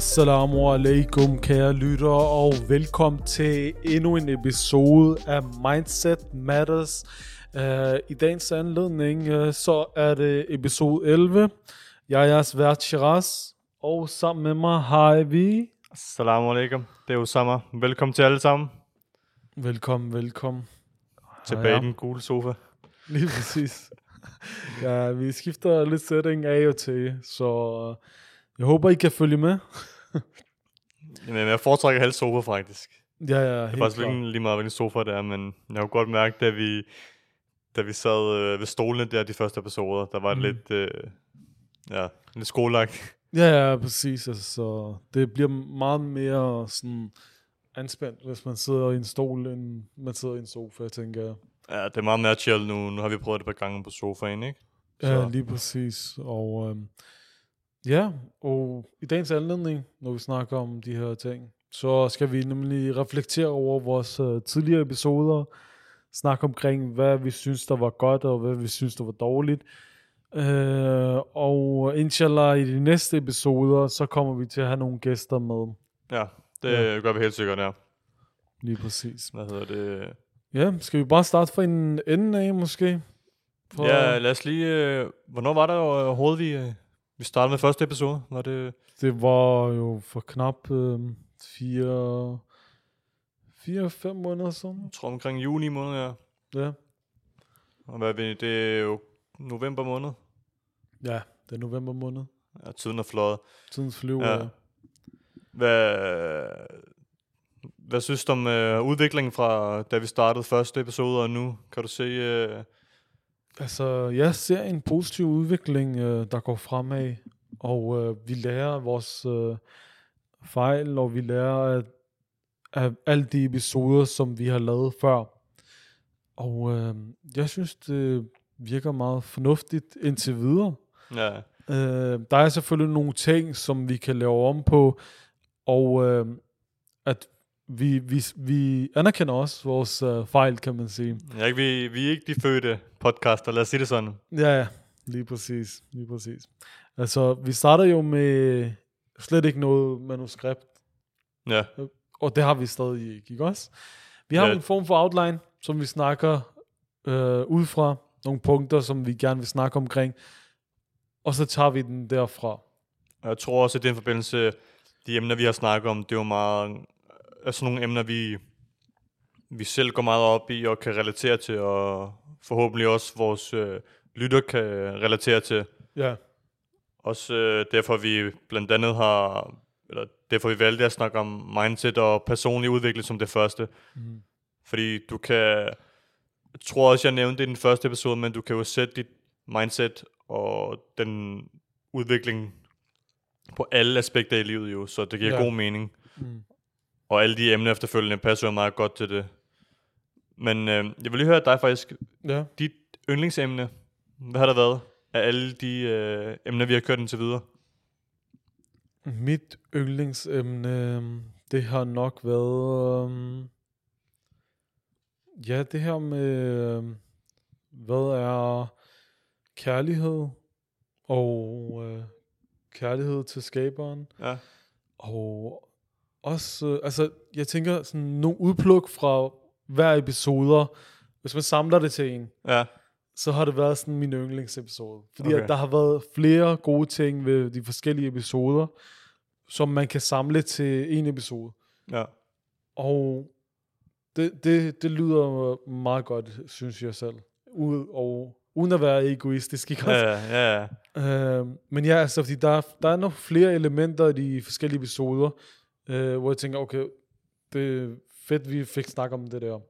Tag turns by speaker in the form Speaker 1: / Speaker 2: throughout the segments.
Speaker 1: Assalamu alaikum, kære lyttere, og velkommen til endnu en episode af Mindset Matters. Uh, I dagens anledning, uh, så er det episode 11. Jeg er jeres vært Shiraz, og sammen med mig har vi...
Speaker 2: Assalamu alaikum. Det er Osama. Velkommen til alle sammen.
Speaker 1: Velkommen, velkommen.
Speaker 2: Tilbage i den gule sofa.
Speaker 1: Lige præcis. ja, vi skifter lidt setting af og til, så uh, jeg håber, I kan følge med.
Speaker 2: Jamen, jeg foretrækker helst sofa, faktisk.
Speaker 1: Ja, ja,
Speaker 2: Det er
Speaker 1: helt
Speaker 2: faktisk
Speaker 1: klart.
Speaker 2: ikke lige meget, hvilken sofa det er, men jeg kunne godt mærke, da vi, da vi sad øh, ved stolene der de første episoder, der var det
Speaker 1: Mhm.
Speaker 2: lidt, øh, ja, lidt skolagt.
Speaker 1: Ja, ja, præcis. Altså, så det bliver meget mere sådan anspændt, hvis man sidder i en stol, end man sidder i en sofa, tænker jeg.
Speaker 2: Ja, det er meget mere chill nu. Nu har vi prøvet det et par gange på sofaen, ikke?
Speaker 1: Ja, lige præcis. Og øhm, ja, og i dagens anledning, når vi snakker om de her ting, så skal vi nemlig reflektere over vores øh, tidligere episoder, snakke omkring, hvad vi synes, der var godt, og hvad vi synes, der var dårligt. Øh, og inshallah i de næste episoder, så kommer vi til at have nogle gæster med.
Speaker 2: Ja, det
Speaker 1: Ja.
Speaker 2: gør vi helt sikkert, ja.
Speaker 1: Lige præcis.
Speaker 2: Hvad hedder det?
Speaker 1: Ja, skal vi bare starte fra en ende af, måske? For,
Speaker 2: Ja, lad os lige... Øh, hvornår var der overhovedet, vi, øh, vi startede med første episode? Var det...
Speaker 1: Det var jo for knap øh, fire, fire, fem måneder siden.
Speaker 2: Jeg tror omkring juni måned, ja.
Speaker 1: Ja.
Speaker 2: Og hvad er vi, det er jo november måned.
Speaker 1: ja, det er november måned.
Speaker 2: Ja, tiden er fløjet.
Speaker 1: Tidens flyver.
Speaker 2: Ja.
Speaker 1: Ja.
Speaker 2: Hvad, hvad synes du om øh, udviklingen fra, da vi startede første episode og nu? Kan du se... Øh,
Speaker 1: Altså, jeg ser en positiv udvikling, øh, der går fremad, og øh, vi lærer vores øh, fejl, og vi lærer af, af alle de episoder, som vi har lavet før. Og øh, jeg synes, det virker meget fornuftigt indtil videre.
Speaker 2: ja,
Speaker 1: Øh, der er selvfølgelig nogle ting, som vi kan lave om på, og øh, at vi, vi, vi anerkender også vores øh, fejl, kan man sige.
Speaker 2: ja ikke, vi, vi er ikke de fødte podcaster, lad os sige det sådan.
Speaker 1: Ja, ja, lige præcis, lige præcis. Altså, vi starter jo med slet ikke noget manuskript,
Speaker 2: Ja,
Speaker 1: og det har vi stadig ikke, ikke også? Vi har
Speaker 2: Ja.
Speaker 1: en form for outline, som vi snakker øh, ud fra, nogle punkter, som vi gerne vil snakke omkring, og så tager vi den derfra.
Speaker 2: jeg tror også, at i den forbindelse, de emner, vi har snakket om, det er jo meget... Er sådan nogle emner, vi, vi selv går meget op i og kan relatere til, og forhåbentlig også vores øh, lytter kan relatere til.
Speaker 1: Ja,
Speaker 2: Også øh, derfor vi blandt andet har, eller derfor vi valgte at snakke om mindset og personlig udvikling som det første.
Speaker 1: Mhm.
Speaker 2: Fordi du kan, jeg tror også jeg nævnte det i den første episode, men du kan jo sætte dit mindset og den udvikling på alle aspekter i livet jo, så det giver
Speaker 1: ja.
Speaker 2: god mening.
Speaker 1: mm.
Speaker 2: Og alle de emner efterfølgende passer jo meget godt til det. Men øh, jeg vil lige høre dig faktisk,
Speaker 1: ja.
Speaker 2: dit yndlingsemne, hvad har der været af alle de øh, emner, vi har kørt indtil videre?
Speaker 1: Mit yndlingsemne, det har nok været, øhm, ja, det her med, øhm, hvad er kærlighed, og øh, kærlighed til skaberen,
Speaker 2: Ja.
Speaker 1: og også, øh, altså, jeg tænker sådan nogle udpluk fra hver episoder, hvis man samler det til en,
Speaker 2: Ja,
Speaker 1: så har det været sådan min yndlingsepisode. Fordi okay. At der har været flere gode ting ved de forskellige episoder, som man kan samle til en episode.
Speaker 2: ja.
Speaker 1: Og det, det, det lyder meget godt, synes jeg selv. Ud, og, uden at være egoistisk, ikke også?
Speaker 2: Ja, ja, ja.
Speaker 1: Øh, men ja, altså, fordi der, er- der er nogle flere elementer i de forskellige episoder, øh, hvor jeg tænker, okay, det er fedt, vi fik snakket om det der.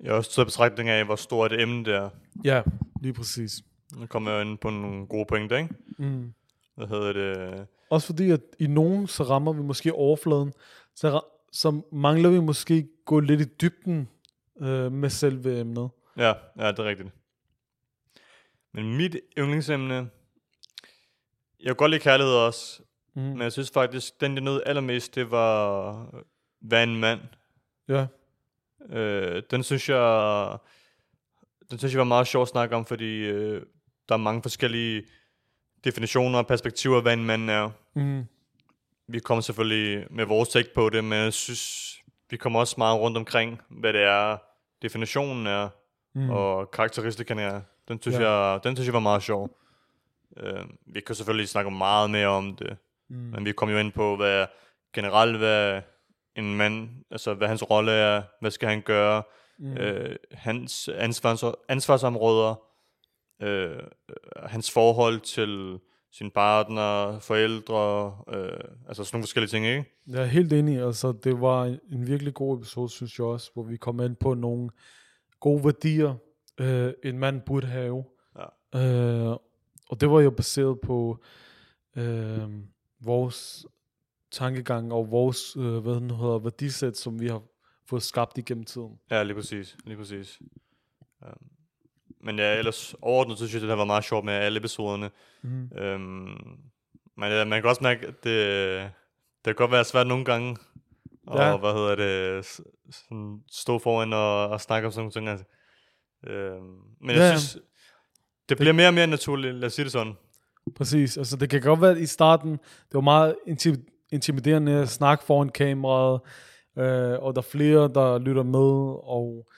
Speaker 2: Jeg har også taget betragtning af, hvor stort et emne det er.
Speaker 1: Ja, lige præcis.
Speaker 2: Nu kommer jeg ind på nogle gode pointer, ikke?
Speaker 1: Mm.
Speaker 2: Hvad hedder det?
Speaker 1: Også fordi, at i nogen, så rammer vi måske overfladen, så, så mangler vi måske gå lidt i dybden øh, med selve emnet.
Speaker 2: Ja, ja, det er rigtigt. Men mit yndlingsemne, jeg kan godt lide kærlighed også,
Speaker 1: Mm.
Speaker 2: men jeg synes faktisk, den jeg nød allermest, det var Hvad er en mand?
Speaker 1: Ja,
Speaker 2: Øh, den synes jeg, den synes jeg var meget sjov at snakke om, fordi øh, der er mange forskellige definitioner og perspektiver, hvad en mand er.
Speaker 1: mm.
Speaker 2: vi kommer selvfølgelig med vores take på det, men jeg synes, vi kommer også meget rundt omkring, hvad det er, definitionen er, mm. og karakteristikerne er. Den synes,
Speaker 1: Ja.
Speaker 2: jeg, den synes jeg var meget sjov. Øh, vi kan selvfølgelig snakke meget mere om det,
Speaker 1: Mm.
Speaker 2: men vi kom jo ind på, hvad generelt, hvad en mand, altså hvad hans rolle er, hvad skal han gøre,
Speaker 1: Mm.
Speaker 2: øh, hans ansvars, ansvarsområder, øh, hans forhold til sin partner, forældre, øh, altså sådan nogle forskellige ting, ikke?
Speaker 1: Jeg er helt enig. Altså, det var en, virkelig god episode, synes jeg også, hvor vi kom ind på nogle gode værdier, øh, en mand burde have.
Speaker 2: Ja.
Speaker 1: Øh, og det var jo baseret på øh, vores tankegang og vores øh, hvad den hedder, værdisæt, som vi har fået skabt igennem tiden.
Speaker 2: Ja, lige præcis, lige præcis. Um, men ja, ellers overordnet synes jeg, det har været meget sjovt med alle episoderne.
Speaker 1: Mm.
Speaker 2: Um, men ja, man kan også mærke, at det, det kan godt være svært nogle gange, og
Speaker 1: Ja.
Speaker 2: hvad hedder det, sådan stå foran og, og snakke om sådan nogle ting. Altså. Um, men jeg
Speaker 1: Ja.
Speaker 2: synes, det bliver mere og mere naturligt, lad os sige det sådan.
Speaker 1: Præcis. Altså, det kan godt være, at i starten, det var meget inti- intimiderende at snakke foran kameraet, øh, og der er flere, der lytter med, og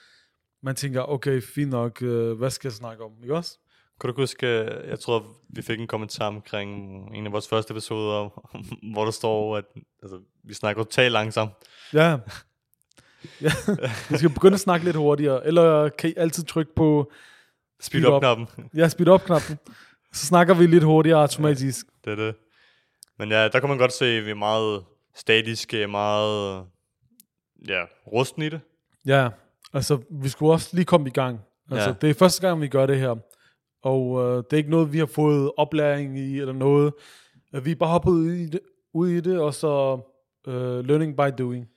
Speaker 1: man tænker, okay, fint nok, øh, hvad skal jeg snakke om, ikke også?
Speaker 2: Kan du huske, jeg tror, vi fik en kommentar omkring en af vores første episoder, hvor der står, at altså, vi snakker totalt langsomt.
Speaker 1: Ja. ja. Vi skal begynde at snakke lidt hurtigere, eller kan I altid trykke på
Speaker 2: Speed up-knappen.
Speaker 1: Ja, speed up-knappen. Så snakker vi lidt hurtigere automatisk.
Speaker 2: Det er det. Men ja, der kan man godt se, at vi er meget statiske, meget ja, rusten i det.
Speaker 1: Ja, altså vi skulle også lige komme i gang. Altså,
Speaker 2: Ja.
Speaker 1: det er første gang, vi gør det her. Og øh, det er ikke noget, vi har fået oplæring i, eller noget. Øh, Vi er bare hoppet ud i det, ud i det og så øh, learning by doing.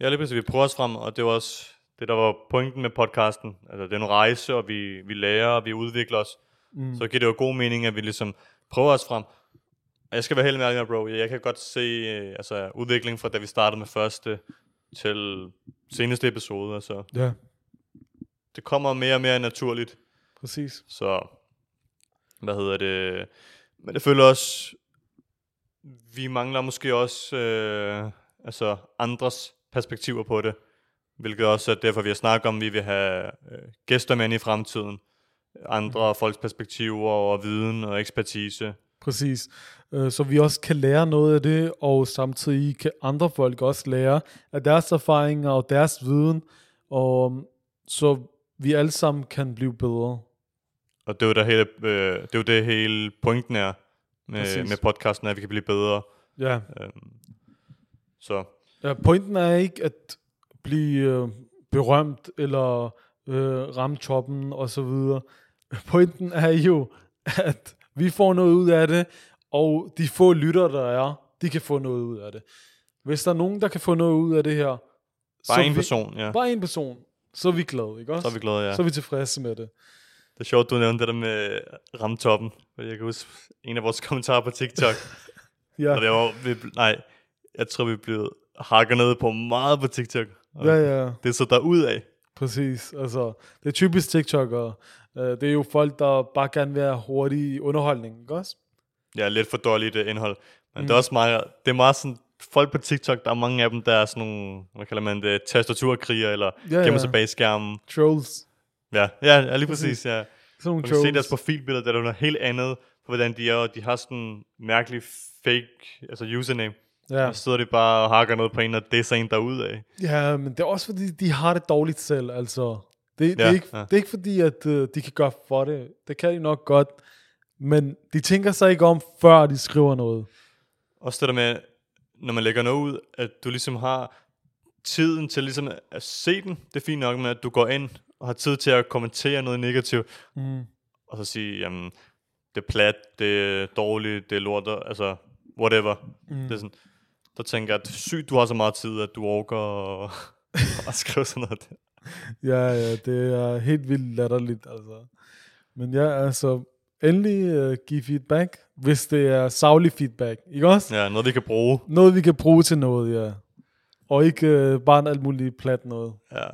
Speaker 2: Ja, lige præcis. Vi prøver os frem, og det var også det, der var pointen med podcasten. Altså, det er en rejse, og vi, vi lærer, og vi udvikler os. Mm. Så giver det jo god mening, at vi ligesom prøver os frem. Og jeg skal være helt ærlig bro. Jeg kan godt se øh, altså, udviklingen fra da vi startede med første til seneste episode. Altså,
Speaker 1: Ja,
Speaker 2: det kommer mere og mere naturligt.
Speaker 1: præcis.
Speaker 2: Så, hvad hedder det? Men jeg føler også, vi mangler måske også øh, altså andres perspektiver på det. Hvilket også er derfor, vi har snakket om, at vi vil have øh, gæster med i fremtiden. Andre folks perspektiver og viden og ekspertise.
Speaker 1: Præcis. Øh, Så vi også kan lære noget af det, og samtidig kan andre folk også lære af deres erfaringer og deres viden, og um, så vi alle sammen kan blive bedre.
Speaker 2: Og det er jo, der hele, øh, det, er jo det hele pointen er med,
Speaker 1: Præcis.
Speaker 2: med podcasten, at vi kan blive bedre.
Speaker 1: Ja.
Speaker 2: Øhm, så
Speaker 1: ja pointen er ikke at blive øh, berømt eller øh, ramme toppen og så videre. Pointen er jo, at vi får noget ud af det, og de få lytter, der er, de kan få noget ud af det. Hvis der er nogen, der kan få noget ud af det her,
Speaker 2: bare
Speaker 1: så
Speaker 2: en
Speaker 1: vi,
Speaker 2: person, ja.
Speaker 1: Bare en person, så er vi glade, ikke også?
Speaker 2: Så er vi glade, ja.
Speaker 1: Så er vi tilfredse med det.
Speaker 2: Det er sjovt, du nævnte det der med ramtoppen. Jeg kan huske en af vores kommentarer på TikTok.
Speaker 1: Ja,
Speaker 2: og det var, vi, nej, jeg tror, vi blev hakket ned på meget på TikTok. Og
Speaker 1: ja, ja,
Speaker 2: Det er så derud af.
Speaker 1: Præcis. Altså, det er typisk TikTokere. Uh, det er jo folk, der bare gerne vil have hurtig underholdning, ikke også?
Speaker 2: Ja, lidt for dårligt uh, indhold. Men mm. det er også meget, det er meget sådan, folk på TikTok, der er mange af dem, der er sådan nogle, hvad kalder man det, tastaturkriger, eller
Speaker 1: Ja,
Speaker 2: gemmer
Speaker 1: ja.
Speaker 2: sig bag skærmen.
Speaker 1: Trolls.
Speaker 2: Ja, ja, ja lige præcis, ja.
Speaker 1: Sådan nogle
Speaker 2: kan se
Speaker 1: trolls.
Speaker 2: deres profilbilleder, der er noget helt andet, på hvordan de er, og de har sådan mærkelig fake, altså username. Ja. Og så sidder de bare og hakker noget på en, og det er så en derude af.
Speaker 1: ja, men det er også fordi, de har det dårligt selv, altså. Det, det,
Speaker 2: Ja,
Speaker 1: er, ikke,
Speaker 2: ja.
Speaker 1: det er ikke fordi, at uh, de kan gøre for det. Det kan de nok godt. Men de tænker sig ikke om, før de skriver noget.
Speaker 2: Også det der med, når man lægger noget ud, at du ligesom har tiden til ligesom at se den. Det er fint nok med, at du går ind og har tid til at kommentere noget negativt,
Speaker 1: Mm.
Speaker 2: og så sige, jamen, det er plat, det er dårligt, det er lort, altså, whatever. Mm. Det er sådan, der tænker at sygt, du har så meget tid, at du orker at, at skrive sådan noget. der.
Speaker 1: Ja, ja, det er helt vildt latterligt, altså. Men ja, altså, endelig uh, give feedback, hvis det er savlig feedback, ikke også?
Speaker 2: Ja, noget vi kan bruge.
Speaker 1: Noget, vi kan bruge til noget, ja. Og ikke uh, bare en alt muligt plat noget.
Speaker 2: Ja.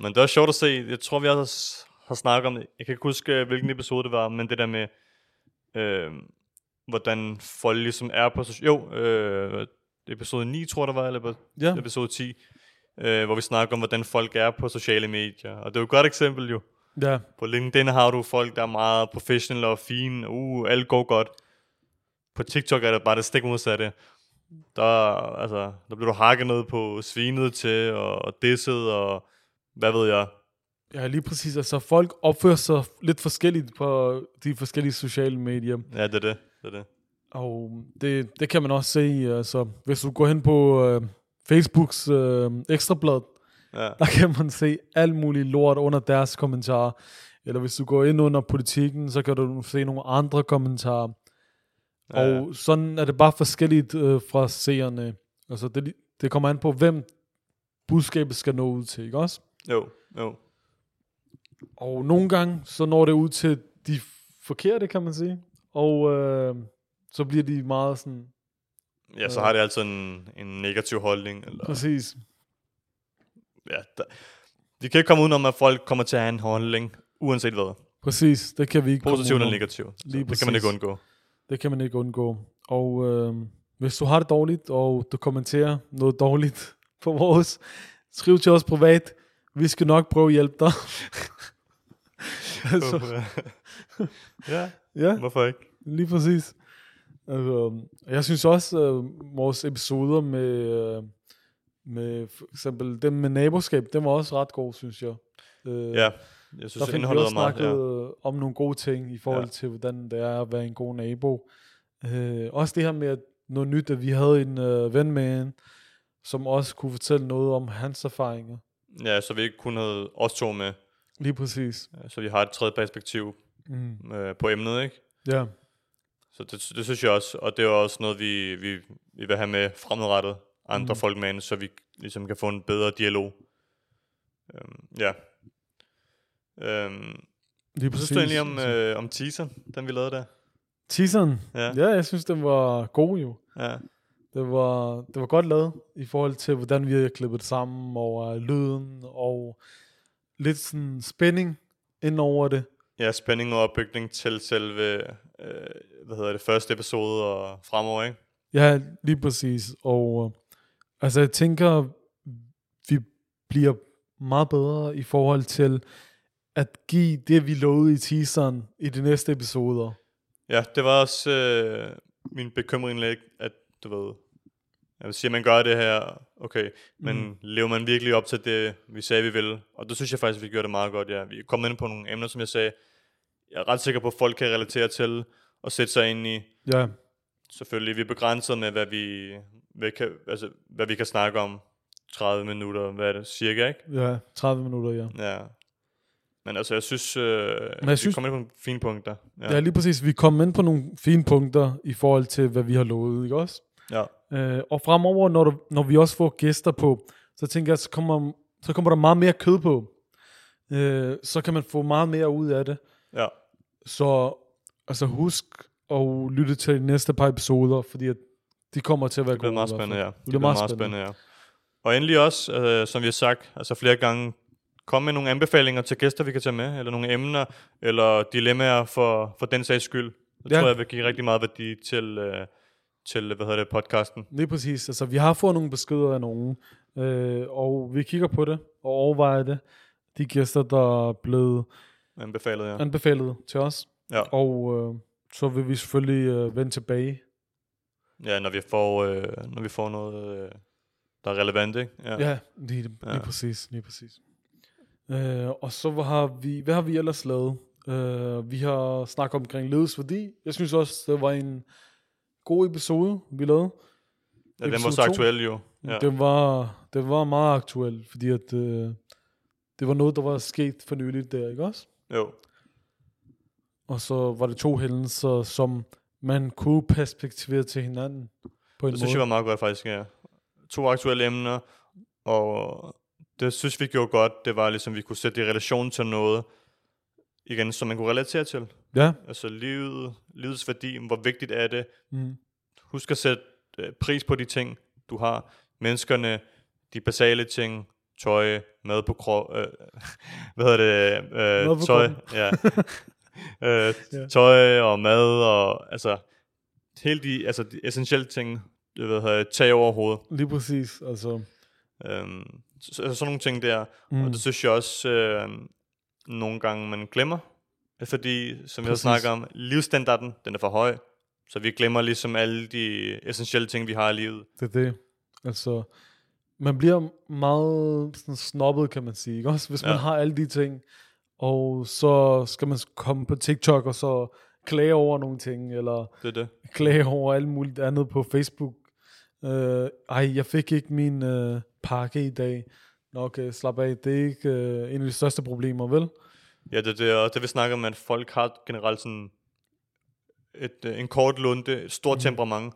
Speaker 2: Men det er sjovt at se. Jeg tror, vi også har, snakket om det. Jeg kan ikke huske, hvilken episode det var, men det der med, øh, hvordan folk ligesom er på... Jo, øh, episode 9, tror jeg, der var, eller
Speaker 1: Ja,
Speaker 2: episode 10, øh, hvor vi snakker om, hvordan folk er på sociale medier. Og det er jo et godt eksempel jo.
Speaker 1: ja,
Speaker 2: På LinkedIn har du folk, der er meget professionelle og fine. Uh, alt går godt. På TikTok er det bare det stik modsatte. Der, altså, der bliver du hakket ned på, svinet til og, og disset og hvad ved jeg.
Speaker 1: ja, lige præcis. Altså, folk opfører sig lidt forskelligt på de forskellige sociale medier.
Speaker 2: Ja, det er det. det, er det.
Speaker 1: Og det, det kan man også se, altså, hvis du går hen på øh, Facebooks øh, ekstrablad,
Speaker 2: Ja.
Speaker 1: der kan man se alt muligt lort under deres kommentarer. Eller hvis du går ind under politikken, så kan du se nogle andre kommentarer.
Speaker 2: Ja.
Speaker 1: Og sådan er det bare forskelligt øh, fra seerne. Altså det, det kommer an på, hvem budskabet skal nå ud til, ikke også?
Speaker 2: Jo, jo.
Speaker 1: Og nogle gange, så når det ud til de forkerte, kan man sige. Og øh, så bliver de meget sådan,
Speaker 2: Ja, så har det altså en, en negativ holdning. Eller,
Speaker 1: præcis.
Speaker 2: ja, der, vi kan ikke komme udenom, at folk kommer til at have en holdning, uanset hvad.
Speaker 1: Præcis, det kan vi ikke
Speaker 2: Positiv eller negativ.
Speaker 1: Lige
Speaker 2: det kan man ikke undgå.
Speaker 1: Det kan man ikke undgå. Og øh, hvis du har det dårligt, og du kommenterer noget dårligt på vores, skriv til os privat. Vi skal nok prøve at hjælpe dig. altså,
Speaker 2: ja,
Speaker 1: ja,
Speaker 2: hvorfor ikke?
Speaker 1: lige præcis. Altså, jeg synes også, at vores episoder med, øh, med for eksempel dem med naboskab, den var også ret god, synes jeg. Øh,
Speaker 2: Ja, jeg
Speaker 1: der
Speaker 2: synes,
Speaker 1: vi
Speaker 2: indholdet er meget...
Speaker 1: snakket
Speaker 2: Ja.
Speaker 1: om nogle gode ting i forhold
Speaker 2: Ja.
Speaker 1: til, hvordan det er at være en god nabo. Øh, også det her med at noget nyt, at vi havde en øh, ven med en, som også kunne fortælle noget om hans erfaringer.
Speaker 2: ja, så vi ikke kun havde os to med,
Speaker 1: Lige præcis.
Speaker 2: Så vi har et tredje perspektiv
Speaker 1: Mm.
Speaker 2: øh, på emnet, ikke?
Speaker 1: Ja,
Speaker 2: Så det, det synes jeg også, og det er også noget, vi, vi, vi vil have med fremadrettet, andre
Speaker 1: Mm.
Speaker 2: folk med ind, så vi ligesom kan få en bedre dialog. Øhm, ja. Øhm,
Speaker 1: lige præcis.
Speaker 2: synes du egentlig om, øh, om teaser, den vi lavede der?
Speaker 1: Teaseren,
Speaker 2: Ja.
Speaker 1: ja, jeg synes, den var god jo.
Speaker 2: Ja.
Speaker 1: Det var, det var godt lavet i forhold til, hvordan vi har klippet det sammen, og uh, lyden, og lidt sådan spænding ind over det.
Speaker 2: Ja, spænding og opbygning til selve, øh, hvad hedder det, første episode og fremover, ikke?
Speaker 1: Ja, lige præcis. Og øh, altså, jeg tænker, vi bliver meget bedre i forhold til at give det, vi lovede i teaseren i de næste episoder.
Speaker 2: Ja, det var også øh, min bekymring lidt, at du ved, jeg vil sige, at man gør det her, okay, men
Speaker 1: mm.
Speaker 2: lever man virkelig op til det, vi sagde, vi ville? Og det synes jeg faktisk, vi gjorde det meget godt, ja. Vi kom ind på nogle emner, som jeg sagde, jeg er ret sikker på, at folk kan relatere til og sætte sig ind i.
Speaker 1: Ja,
Speaker 2: Selvfølgelig, vi er begrænset med, hvad vi, hvad kan, altså, hvad vi kan snakke om. 30 minutter, hvad er det, cirka, ikke?
Speaker 1: ja, 30 minutter, ja.
Speaker 2: Ja. Men altså, jeg synes, øh,
Speaker 1: jeg
Speaker 2: vi
Speaker 1: synes-
Speaker 2: kommer ind på nogle fine punkter.
Speaker 1: Ja. ja, lige præcis. Vi kom ind på nogle fine punkter i forhold til, hvad vi har lovet, ikke også?
Speaker 2: ja.
Speaker 1: Øh, og fremover, når, du, når vi også får gæster på, så tænker jeg, så kommer, så kommer der meget mere kød på. Øh, så kan man få meget mere ud af det.
Speaker 2: ja.
Speaker 1: Så altså husk at lytte til de næste par episoder, fordi at de kommer til at være
Speaker 2: Det bliver
Speaker 1: gode.
Speaker 2: meget spændende, ja.
Speaker 1: Det bliver meget spændende.
Speaker 2: ja. Og endelig også, øh, som vi har sagt, altså flere gange, kom med nogle anbefalinger til gæster, vi kan tage med, eller nogle emner, eller dilemmaer for, for den sags skyld. Det
Speaker 1: Ja.
Speaker 2: tror jeg vil give rigtig meget værdi til, øh, til hvad hedder det, podcasten.
Speaker 1: Lige præcis. Altså, vi har fået nogle beskeder af nogen, øh, og vi kigger på det og overvejer det. De gæster, der er blevet
Speaker 2: Anbefalet, ja.
Speaker 1: anbefalet til os.
Speaker 2: Ja,
Speaker 1: Og øh, så vil vi selvfølgelig øh, vende tilbage.
Speaker 2: ja når, vi får, øh, når vi får noget, øh, der er relevant, ikke? Ja.
Speaker 1: Ja, lige, lige
Speaker 2: Ja.
Speaker 1: præcis. Lige præcis. Øh, og så har vi, hvad har vi ellers lavet? Øh, vi har snakket omkring ledelsesværdi. Jeg synes også, det var en god episode, vi lavede.
Speaker 2: ja den var så aktuel jo. Ja.
Speaker 1: Det, var, det var meget aktuelt, fordi at, øh, det var noget, der var sket for nyligt der, ikke også?
Speaker 2: Jo.
Speaker 1: Og så var det to hændelser, som man kunne perspektivere til hinanden på en
Speaker 2: Det
Speaker 1: måde.
Speaker 2: synes jeg var meget godt faktisk, ja. To aktuelle emner, og det synes vi gjorde godt, det var ligesom, vi kunne sætte det i relation til noget, igen, som man kunne relatere til.
Speaker 1: Ja.
Speaker 2: Altså livet, livets værdi, hvor vigtigt er det.
Speaker 1: Mm.
Speaker 2: Husk at sætte øh, pris på de ting, du har. Menneskerne, de basale ting, tøj, mad på krop, øh, hvad hedder det,
Speaker 1: Mad
Speaker 2: øh,
Speaker 1: på
Speaker 2: tøj,
Speaker 1: kroppen.
Speaker 2: ja. øh,
Speaker 1: Ja.
Speaker 2: tøj og mad og altså helt de, altså de essentielle ting, det ved jeg, tag over hovedet.
Speaker 1: Lige præcis. Altså,
Speaker 2: Øhm, så, så, sådan nogle ting der. Mm. Og det synes jeg også, øh, nogle gange man glemmer. Fordi, som
Speaker 1: Præcis.
Speaker 2: snakket om, livsstandarden, den er for høj. Så vi glemmer ligesom alle de essentielle ting, vi har i livet.
Speaker 1: det er det. Altså, man bliver meget sådan snobbet, kan man sige. Ikke? Også hvis man
Speaker 2: Ja.
Speaker 1: har alle de ting, og så skal man komme på TikTok og så klage over nogle ting, eller
Speaker 2: Det er det.
Speaker 1: klage over alt muligt andet på Facebook. Øh, ej, jeg fik ikke min øh, pakke i dag. Nå, okay, slap af. Det er ikke øh, en af de største problemer, vel?
Speaker 2: Ja, det, det, og det vi snakker om, at folk har generelt sådan et, øh, en kort lunde, et stort mm. temperament.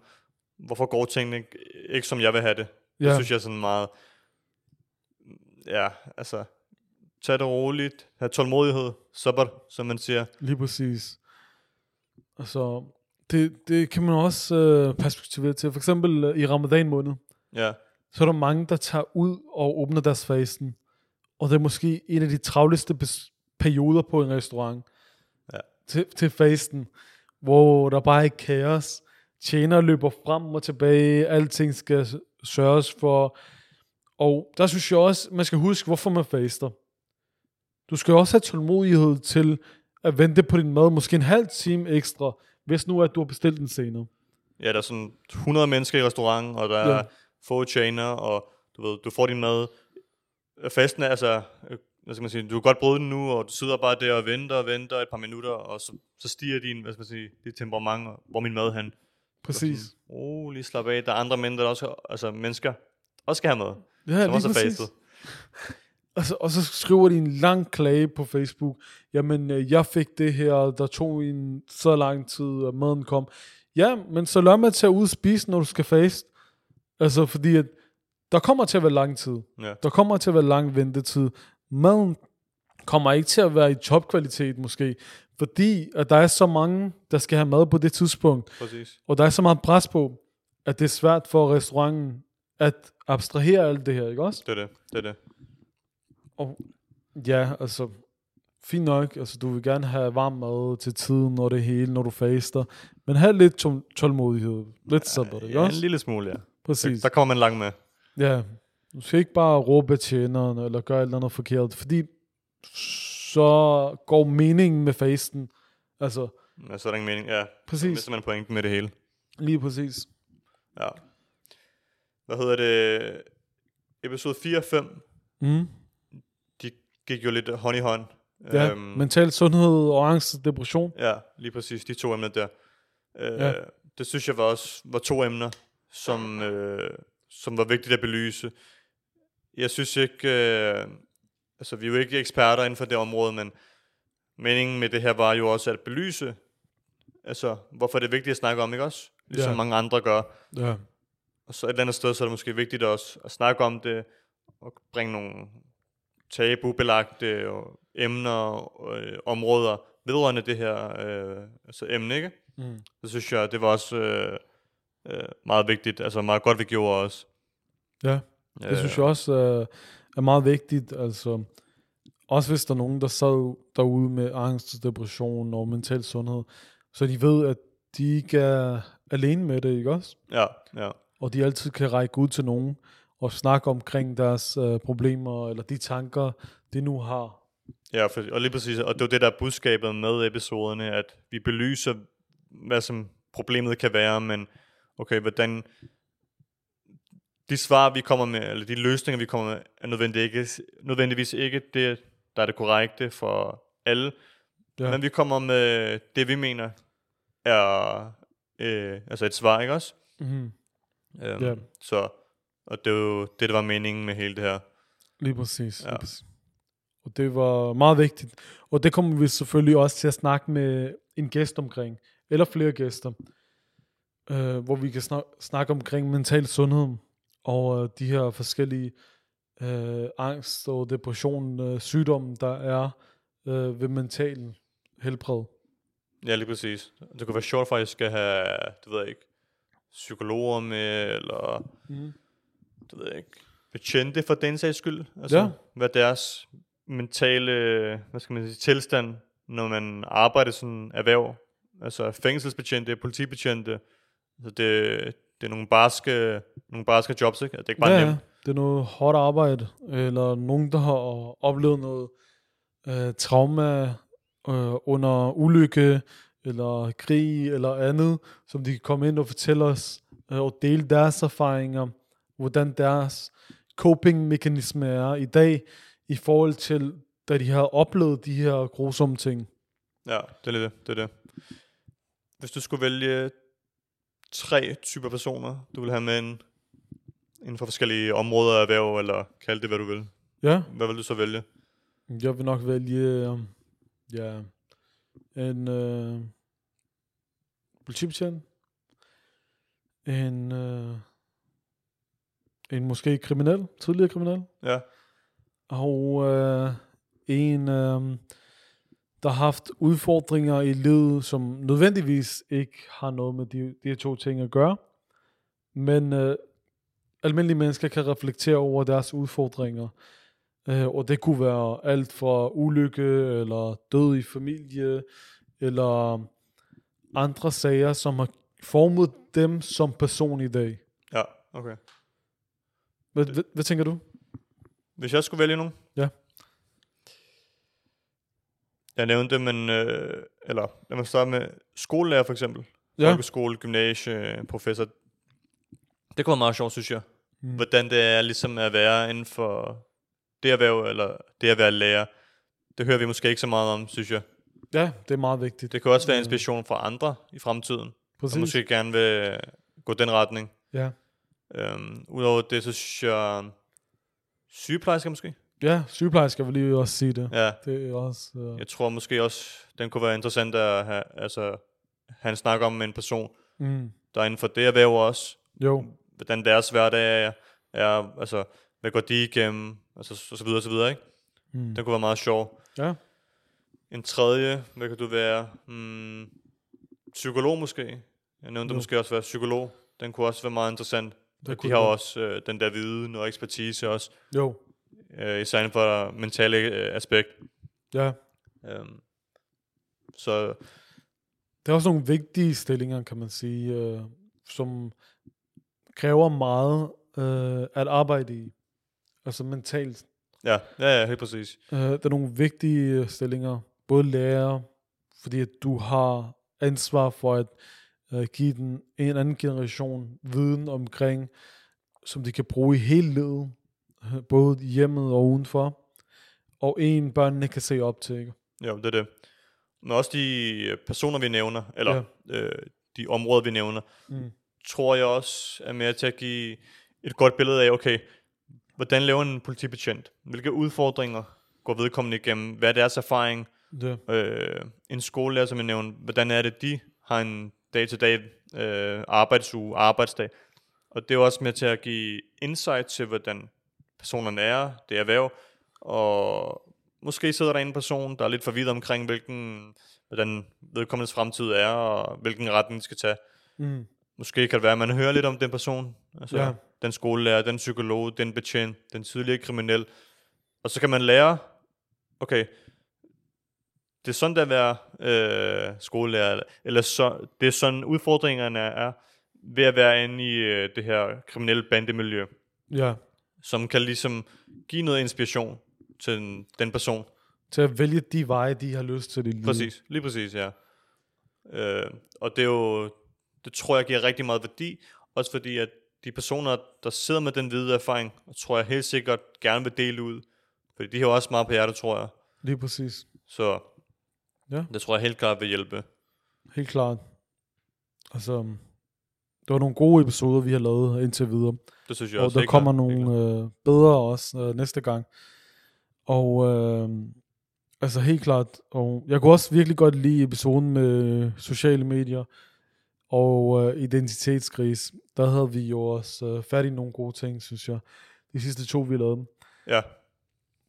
Speaker 2: Hvorfor går tingene ikke, ikke som jeg vil have det? Ja. Det synes jeg er sådan meget... Ja, altså... Tag det roligt. Ha' tålmodighed. Sabbat, som man siger.
Speaker 1: Lige præcis. Altså, det, det kan man også øh, perspektivere til. For eksempel øh, i ramadan måned,
Speaker 2: Ja,
Speaker 1: så er der mange, der tager ud og åbner deres fasten. Og det er måske en af de travleste perioder på en restaurant.
Speaker 2: Ja.
Speaker 1: Til, til fasten, hvor der bare er kaos. Tjener løber frem og tilbage. Alting skal sørges for. Og der synes jeg også, man skal huske, hvorfor man faster. Du skal også have tålmodighed til at vente på din mad, måske en halv time ekstra, hvis nu at du har bestilt den senere.
Speaker 2: ja, der er sådan 100 mennesker i restauranten, og der er
Speaker 1: Ja.
Speaker 2: få tjener, og du ved, du får din mad. Festen er altså, hvad skal man sige, du kan godt bryde den nu, og du sidder bare der og venter og venter et par minutter, og så, så stiger din, hvad skal man sige, dit temperament, hvor er min mad hen.
Speaker 1: Præcis.
Speaker 2: Oh, lige slap af. Der er andre mennesker, der også, altså mennesker, også skal have mad.
Speaker 1: Ja,
Speaker 2: som også er fastet.
Speaker 1: Og så, og så skriver de en lang klage på Facebook. Jamen, øh, jeg fik det her, der tog en så lang tid, at maden kom. Ja, men så lad mig tage ud og spise, når du skal faste. Altså, fordi at der kommer til at være lang tid.
Speaker 2: Ja.
Speaker 1: Der kommer til at være lang ventetid. Maden kommer ikke til at være i topkvalitet måske, fordi at der er så mange, der skal have mad på det tidspunkt,
Speaker 2: Præcis.
Speaker 1: og der er så meget pres på, at det er svært for restauranten at abstrahere alt det her, ikke også?
Speaker 2: Det er det. Det er det.
Speaker 1: Og ja, altså, fint nok, altså du vil gerne have varm mad til tiden og det hele, når du faster, men have lidt tål- tålmodighed, lidt sådan, ikke
Speaker 2: Ja, en
Speaker 1: også?
Speaker 2: lille smule, ja.
Speaker 1: Præcis.
Speaker 2: Der kommer man langt med.
Speaker 1: Ja, du skal ikke bare råbe tjeneren, eller gøre et eller andet forkert, fordi så går meningen med fasten, altså,
Speaker 2: Ja, så er der ingen mening. Ja, så
Speaker 1: præcis,
Speaker 2: mister man pointen med det hele.
Speaker 1: lige præcis.
Speaker 2: Ja. Hvad hedder det? Episode 4 og 5,
Speaker 1: Mm.
Speaker 2: de gik jo lidt hånd i hånd.
Speaker 1: Ja, øhm, mental sundhed og angst og depression.
Speaker 2: Ja, lige præcis, de to emner der. Øh,
Speaker 1: ja.
Speaker 2: Det synes jeg var også var to emner, som, øh, som var vigtigt at belyse. Jeg synes ikke, øh, altså vi er jo ikke eksperter inden for det område, men meningen med det her var jo også at belyse, altså hvorfor det er vigtigt at snakke om, ikke også? Ligesom
Speaker 1: Ja.
Speaker 2: mange andre gør.
Speaker 1: Ja,
Speaker 2: Og så et eller andet sted, så er det måske vigtigt også at snakke om det, og bringe nogle tabubelagte og emner og øh, områder vedrørende det her øh, altså emne, ikke?
Speaker 1: mm.
Speaker 2: Så synes jeg, det var også øh, øh, meget vigtigt, altså meget godt, vi gjorde også.
Speaker 1: ja. Det synes jeg også øh, er meget vigtigt. Altså, også hvis der er nogen, der sad derude med angst, depression og mental sundhed, så de ved, at de ikke er alene med det, ikke også?
Speaker 2: Ja, ja,
Speaker 1: Og de altid kan række ud til nogen og snakke omkring deres øh, problemer eller de tanker, de nu har.
Speaker 2: ja for, og lige præcis, og det var det, der er budskabet med episoderne, at vi belyser, hvad som problemet kan være, men okay, hvordan de svar, vi kommer med, eller de løsninger, vi kommer med, er nødvendigvis ikke, nødvendigvis ikke det, der er det korrekte for alle,
Speaker 1: Ja.
Speaker 2: men vi kommer med det, vi mener er øh, altså et svar, ikke også?
Speaker 1: Mm-hmm.
Speaker 2: Um,
Speaker 1: Ja.
Speaker 2: Så, og det er jo det, der var meningen med hele det her.
Speaker 1: Lige præcis.
Speaker 2: Ja.
Speaker 1: Lige præcis. Og det var meget vigtigt. Og det kommer vi selvfølgelig også til at snakke med en gæst omkring, eller flere gæster, øh, hvor vi kan snak- snakke omkring mental sundhed, og øh, de her forskellige øh, angst og depression, øh, sygdomme, der er øh, ved mental helbred.
Speaker 2: Ja, lige præcis. Det kunne være sjovt faktisk at have, det ved jeg ikke, psykologer med, eller
Speaker 1: Mm.
Speaker 2: det ved jeg ikke, betjente for den sags skyld. Altså,
Speaker 1: Ja.
Speaker 2: hvad deres mentale, hvad skal man sige, tilstand, når man arbejder sådan erhverv. Altså fængselsbetjente, politibetjente. Altså det, det er nogle barske, nogle barske jobs, ikke? Det er ikke bare
Speaker 1: ja,
Speaker 2: nemt.
Speaker 1: det er noget hårdt arbejde, eller nogen, der har oplevet noget øh, trauma øh, under ulykke, eller krig, eller andet, som de kan komme ind og fortælle os, øh, og dele deres erfaringer, hvordan deres coping-mekanisme er i dag, i forhold til, da de har oplevet de her grusomme ting.
Speaker 2: Ja, det er det. det, er det. Hvis du skulle vælge tre typer personer, du vil have med en, inden for forskellige områder af erhverv, eller kald det, hvad du vil.
Speaker 1: Ja,
Speaker 2: Hvad vil du så vælge?
Speaker 1: jeg vil nok vælge, øh, ja, en øh, politibetjent, en, øh, en måske kriminel, tidligere kriminel,
Speaker 2: Ja,
Speaker 1: og øh, en, øh, der har haft udfordringer i livet, som nødvendigvis ikke har noget med de, de her to ting at gøre, men øh, almindelige mennesker kan reflektere over deres udfordringer, øh, og det kunne være alt fra ulykke, eller død i familie, eller andre sager, som har formet dem som person i dag.
Speaker 2: ja, okay.
Speaker 1: Hvad, hvad, hvad tænker du?
Speaker 2: Hvis jeg skulle vælge nogen?
Speaker 1: Ja.
Speaker 2: Jeg nævnte, men, øh, eller lad mig starte med skolelærer for eksempel.
Speaker 1: Ja.
Speaker 2: Folkeskole, gymnasie, professor. Det kunne være meget sjovt, synes jeg.
Speaker 1: Mm.
Speaker 2: Hvordan det er ligesom at være inden for det erhverv, eller det at være lærer. Det hører vi måske ikke så meget om, synes jeg.
Speaker 1: Ja, det er meget vigtigt.
Speaker 2: Det kan også være
Speaker 1: Øh,
Speaker 2: inspiration fra andre i fremtiden,
Speaker 1: Præcis.
Speaker 2: som måske gerne vil gå den retning.
Speaker 1: Ja.
Speaker 2: Øhm, Udover det, så synes jeg, sygeplejersker måske.
Speaker 1: Ja, sygeplejersker vil lige også sige det.
Speaker 2: Ja,
Speaker 1: Det er også... Uh,
Speaker 2: jeg tror måske også, den kunne være interessant at have, altså, han snakker om med en person,
Speaker 1: mm,
Speaker 2: der er inden for det erhverv også,
Speaker 1: jo,
Speaker 2: hvordan deres hverdag er, er altså, hvad går de igennem, altså, så, så videre, så videre, ikke?
Speaker 1: mm.
Speaker 2: Den kunne være meget sjov.
Speaker 1: ja,
Speaker 2: En tredje, hvad kan du være? Hmm, psykolog måske. Jeg nævnte
Speaker 1: Jo.
Speaker 2: måske også være psykolog. Den kunne også være meget interessant.
Speaker 1: Det
Speaker 2: De har
Speaker 1: det.
Speaker 2: også øh, den der viden og ekspertise også,
Speaker 1: jo,
Speaker 2: øh, især inden for mentale øh, aspekt.
Speaker 1: ja.
Speaker 2: Um, så
Speaker 1: Det er også nogle vigtige stillinger, kan man sige, øh, som kræver meget øh, at arbejde i. Altså mentalt.
Speaker 2: ja, ja, ja, helt præcis.
Speaker 1: Øh, der er nogle vigtige øh, stillinger. Både lærer, fordi at du har ansvar for at øh, give den en anden generation viden omkring, som de kan bruge i hele livet. Både hjemmet og udenfor. Og en børnene kan se op til. Ikke?
Speaker 2: Jo, det er det. Men også de øh, personer, vi nævner, eller ja. øh, de områder, vi nævner,
Speaker 1: Mm.
Speaker 2: tror jeg også er mere til at give et godt billede af, okay, hvordan laver en politibetjent? Hvilke udfordringer går vedkommende igennem? Hvad er deres erfaring?
Speaker 1: Ja.
Speaker 2: Øh, en skolelærer, som jeg nævnte, hvordan er det, de har en dag-til-dag øh, arbejdsuge, arbejdsdag? Og det er også med til at give insight til, hvordan personerne er, det er erhverv, og måske sidder der en person, der er lidt forvirret omkring, hvilken, hvordan vedkommendes fremtid er, og hvilken retning de skal tage.
Speaker 1: Mm.
Speaker 2: Måske kan det være, at man hører lidt om den person, altså
Speaker 1: Ja.
Speaker 2: den skolelærer, den psykolog, den betjent, den tidligere kriminel, og så kan man lære, okay, det er sådan, der at være øh, skolelærer, eller- eller så, det er sådan udfordringerne er ved at være inde i øh, det her kriminelle bandemiljø,
Speaker 1: ja.
Speaker 2: Som kan ligesom give noget inspiration til den, den person.
Speaker 1: Til at vælge de veje, de har lyst til livet.
Speaker 2: Præcis, lige præcis, ja. Øh, og det er jo, det tror jeg giver rigtig meget værdi, også fordi at de personer, der sidder med den hvide erfaring, tror jeg helt sikkert gerne vil dele ud, fordi de har også meget på hjertet, tror jeg.
Speaker 1: Lige præcis.
Speaker 2: Så
Speaker 1: Ja.
Speaker 2: det tror jeg helt klart vil hjælpe.
Speaker 1: Helt klart. Altså, det var nogle gode episoder, vi har lavet indtil videre.
Speaker 2: Det synes jeg
Speaker 1: og
Speaker 2: også.
Speaker 1: der
Speaker 2: helt
Speaker 1: kommer
Speaker 2: klart,
Speaker 1: nogle øh, bedre også øh, næste gang. Og øh, altså helt klart. Og jeg kunne også virkelig godt lide episoden med sociale medier og øh, identitetskris. Der havde vi jo også øh, fat i nogle gode ting, synes jeg. De sidste to, vi lavede.
Speaker 2: Ja,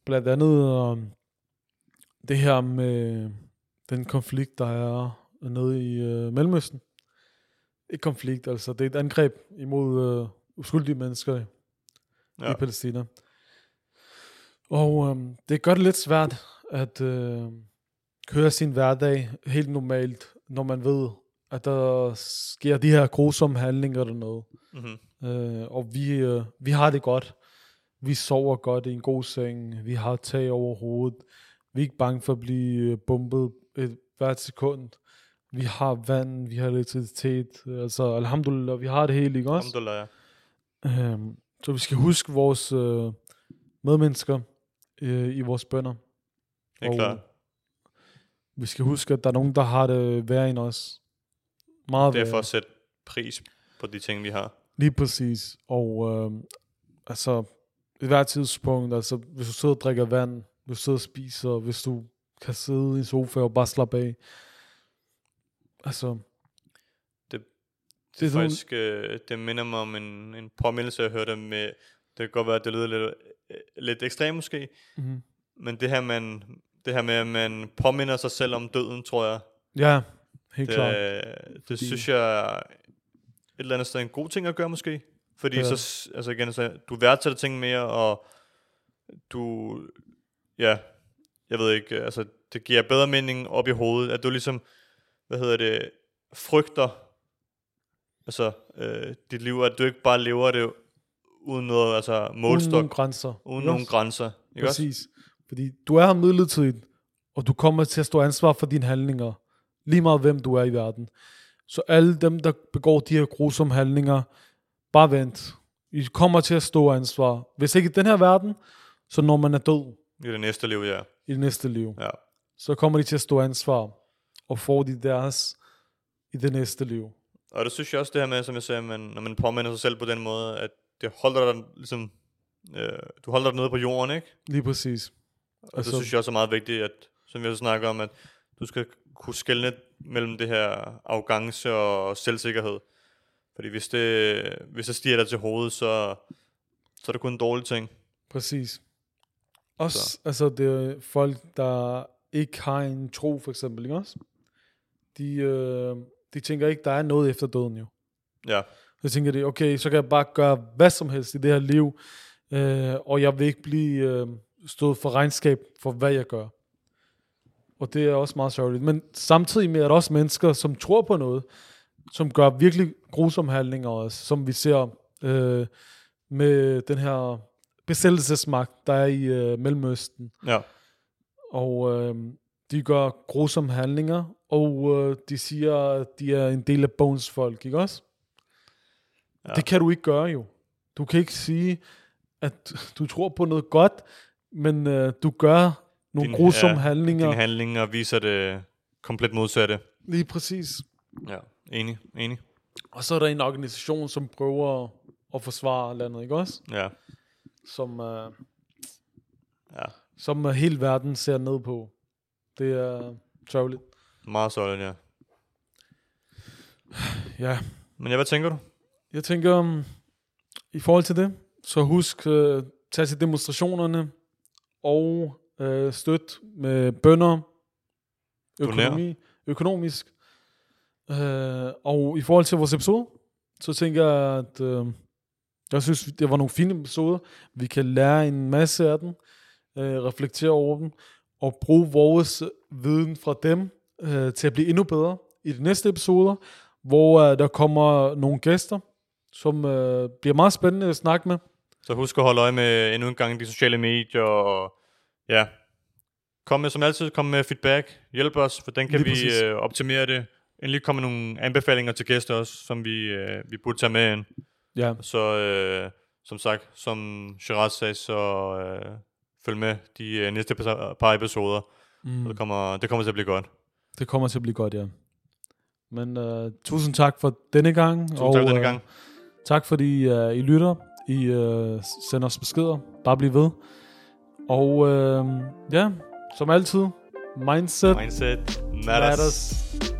Speaker 1: Blandt andet øh, det her med den konflikt, der er nede i øh, Mellemøsten. Ikke konflikt, altså det er et angreb imod øh, uskyldige mennesker ja. i Palæstina. Og øh, det gør det lidt svært at øh, køre sin hverdag helt normalt, når man ved, at der sker de her grusomme handlinger eller noget.
Speaker 2: Mm-hmm.
Speaker 1: Øh, og vi, øh, vi har det godt. Vi sover godt i en god seng. Vi har tag over hovedet. Vi er ikke bange for at blive øh, bombet et hvert sekund. Vi har vand, vi har elektricitet. Altså, alhamdulillah, vi har det hele, ikke også?
Speaker 2: Alhamdulillah, ja.
Speaker 1: Øhm, så vi skal huske vores øh, medmennesker øh, i vores bønder.
Speaker 2: Det er
Speaker 1: Og
Speaker 2: klart.
Speaker 1: Vi skal huske, at der er nogen, der har det værre end os. Meget
Speaker 2: Det er for at sætte pris på de ting, vi har.
Speaker 1: Lige præcis. Og øh, altså, i hvert tidspunkt, altså, hvis du sidder og drikker vand, hvis du sidder og spiser, hvis du kan sidde i en sofa og bare slappe af. Altså,
Speaker 2: Det,
Speaker 1: det er sådan,
Speaker 2: Faktisk, øh, det minder mig om en, en påmindelse, jeg hørte med, det kan godt være, at det lyder lidt, øh, lidt ekstremt måske,
Speaker 1: mm,
Speaker 2: men det her, man, det her med, at man påminder sig selv om døden, tror jeg,
Speaker 1: ja, helt
Speaker 2: det,
Speaker 1: klart.
Speaker 2: det
Speaker 1: Fordi-
Speaker 2: synes jeg er et eller andet sted en god ting at gøre måske. Fordi
Speaker 1: Ja.
Speaker 2: så, altså igen, så, du værdsætter ting mere, og du, ja, jeg ved ikke, altså det giver bedre mening op i hovedet, at du ligesom, hvad hedder det, frygter, altså øh, dit liv, at du ikke bare lever det uden noget, altså
Speaker 1: Uden
Speaker 2: målstok,
Speaker 1: nogen grænser.
Speaker 2: uden nogen
Speaker 1: også?
Speaker 2: grænser. Ikke også?
Speaker 1: Præcis. Fordi du er her midlertidigt, og du kommer til at stå ansvar for dine handlinger. Lige meget hvem du er i verden. Så alle dem, der begår de her grusomme handlinger, bare vent. I kommer til at stå ansvar. Hvis ikke i den her verden, så når man er død
Speaker 2: I det næste liv, ja.
Speaker 1: i det næste liv,
Speaker 2: ja.
Speaker 1: så kommer de til at stå ansvar. Og får de deres i det næste liv.
Speaker 2: Og det synes jeg også det her med, som jeg sagde, man, når man påminder sig selv på den måde, at det holder dig ligesom, øh, du holder dig nede på jorden, ikke?
Speaker 1: Lige præcis.
Speaker 2: Og altså, det synes jeg også er meget vigtigt, at, som vi også snakker om, at du skal kunne skelne mellem det her arrogance og selvsikkerhed. Fordi hvis det, hvis det stiger dig til hovedet, så, så er det kun en dårlig ting.
Speaker 1: Præcis. Også, så. altså det er folk, der ikke har en tro, for eksempel, ikke også? De, øh, de tænker ikke, der er noget efter døden jo.
Speaker 2: Ja,
Speaker 1: Så tænker de, okay, så kan jeg bare gøre hvad som helst i det her liv, øh, og jeg vil ikke blive øh, stået for regnskab for, hvad jeg gør. Og det er også meget sørgeligt. Men samtidig med, at der også mennesker, som tror på noget, som gør virkelig grusomme handlinger også, som vi ser øh, med den her besættelsesmagt, der er i øh, Mellemøsten.
Speaker 2: ja,
Speaker 1: Og øh, de gør grusomme handlinger, og øh, de siger, at de er en del af Bones folk, ikke også?
Speaker 2: Ja.
Speaker 1: Det kan du ikke gøre jo. Du kan ikke sige, at du tror på noget godt, men øh, du gør nogle
Speaker 2: Din-
Speaker 1: grusomme
Speaker 2: ja,
Speaker 1: handlinger.
Speaker 2: dine handlinger viser det komplet modsatte.
Speaker 1: Lige præcis.
Speaker 2: Ja, enig, enig.
Speaker 1: Og så er der en organisation, som prøver at forsvare landet, ikke også?
Speaker 2: Ja,
Speaker 1: Som, øh,
Speaker 2: ja.
Speaker 1: som øh, hele verden ser ned på. Det er sørgeligt.
Speaker 2: Meget solid, ja.
Speaker 1: Ja,
Speaker 2: Men ja, hvad tænker du?
Speaker 1: Jeg tænker, um, i forhold til det, så husk, uh, tag til demonstrationerne, og uh, støt med bønder, økonomi, økonomisk. Uh, og i forhold til vores episode, så tænker jeg, at uh, jeg synes, det var nogle fine episoder. Vi kan lære en masse af dem, uh, reflektere over dem, og bruge vores viden fra dem uh, til at blive endnu bedre i de næste episoder, hvor uh, der kommer nogle gæster, som øh, bliver meget spændende at snakke med.
Speaker 2: Så husk at holde øje med endnu en gang de sociale medier, og ja, kom med, som altid, kom med feedback, hjælp os, for den kan
Speaker 1: Lige
Speaker 2: vi
Speaker 1: præcis.
Speaker 2: øh, optimere det. Endelig kommer nogle anbefalinger til gæster også, som vi, øh, vi burde tage med ind.
Speaker 1: Ja,
Speaker 2: Så øh, som sagt, som Shiraz sagde, så øh, følg med de øh, næste par episoder. Mm. Det, kommer, det kommer til at blive godt.
Speaker 1: Det kommer til at blive godt, ja. Men øh, tusind tak for denne gang.
Speaker 2: Tusind tak for denne
Speaker 1: øh,
Speaker 2: gang.
Speaker 1: Tak fordi øh, I lytter. I øh, sender os beskeder. Bare bliv ved. Og øh, ja, som altid, mindset
Speaker 2: Mindset matters.
Speaker 1: matters.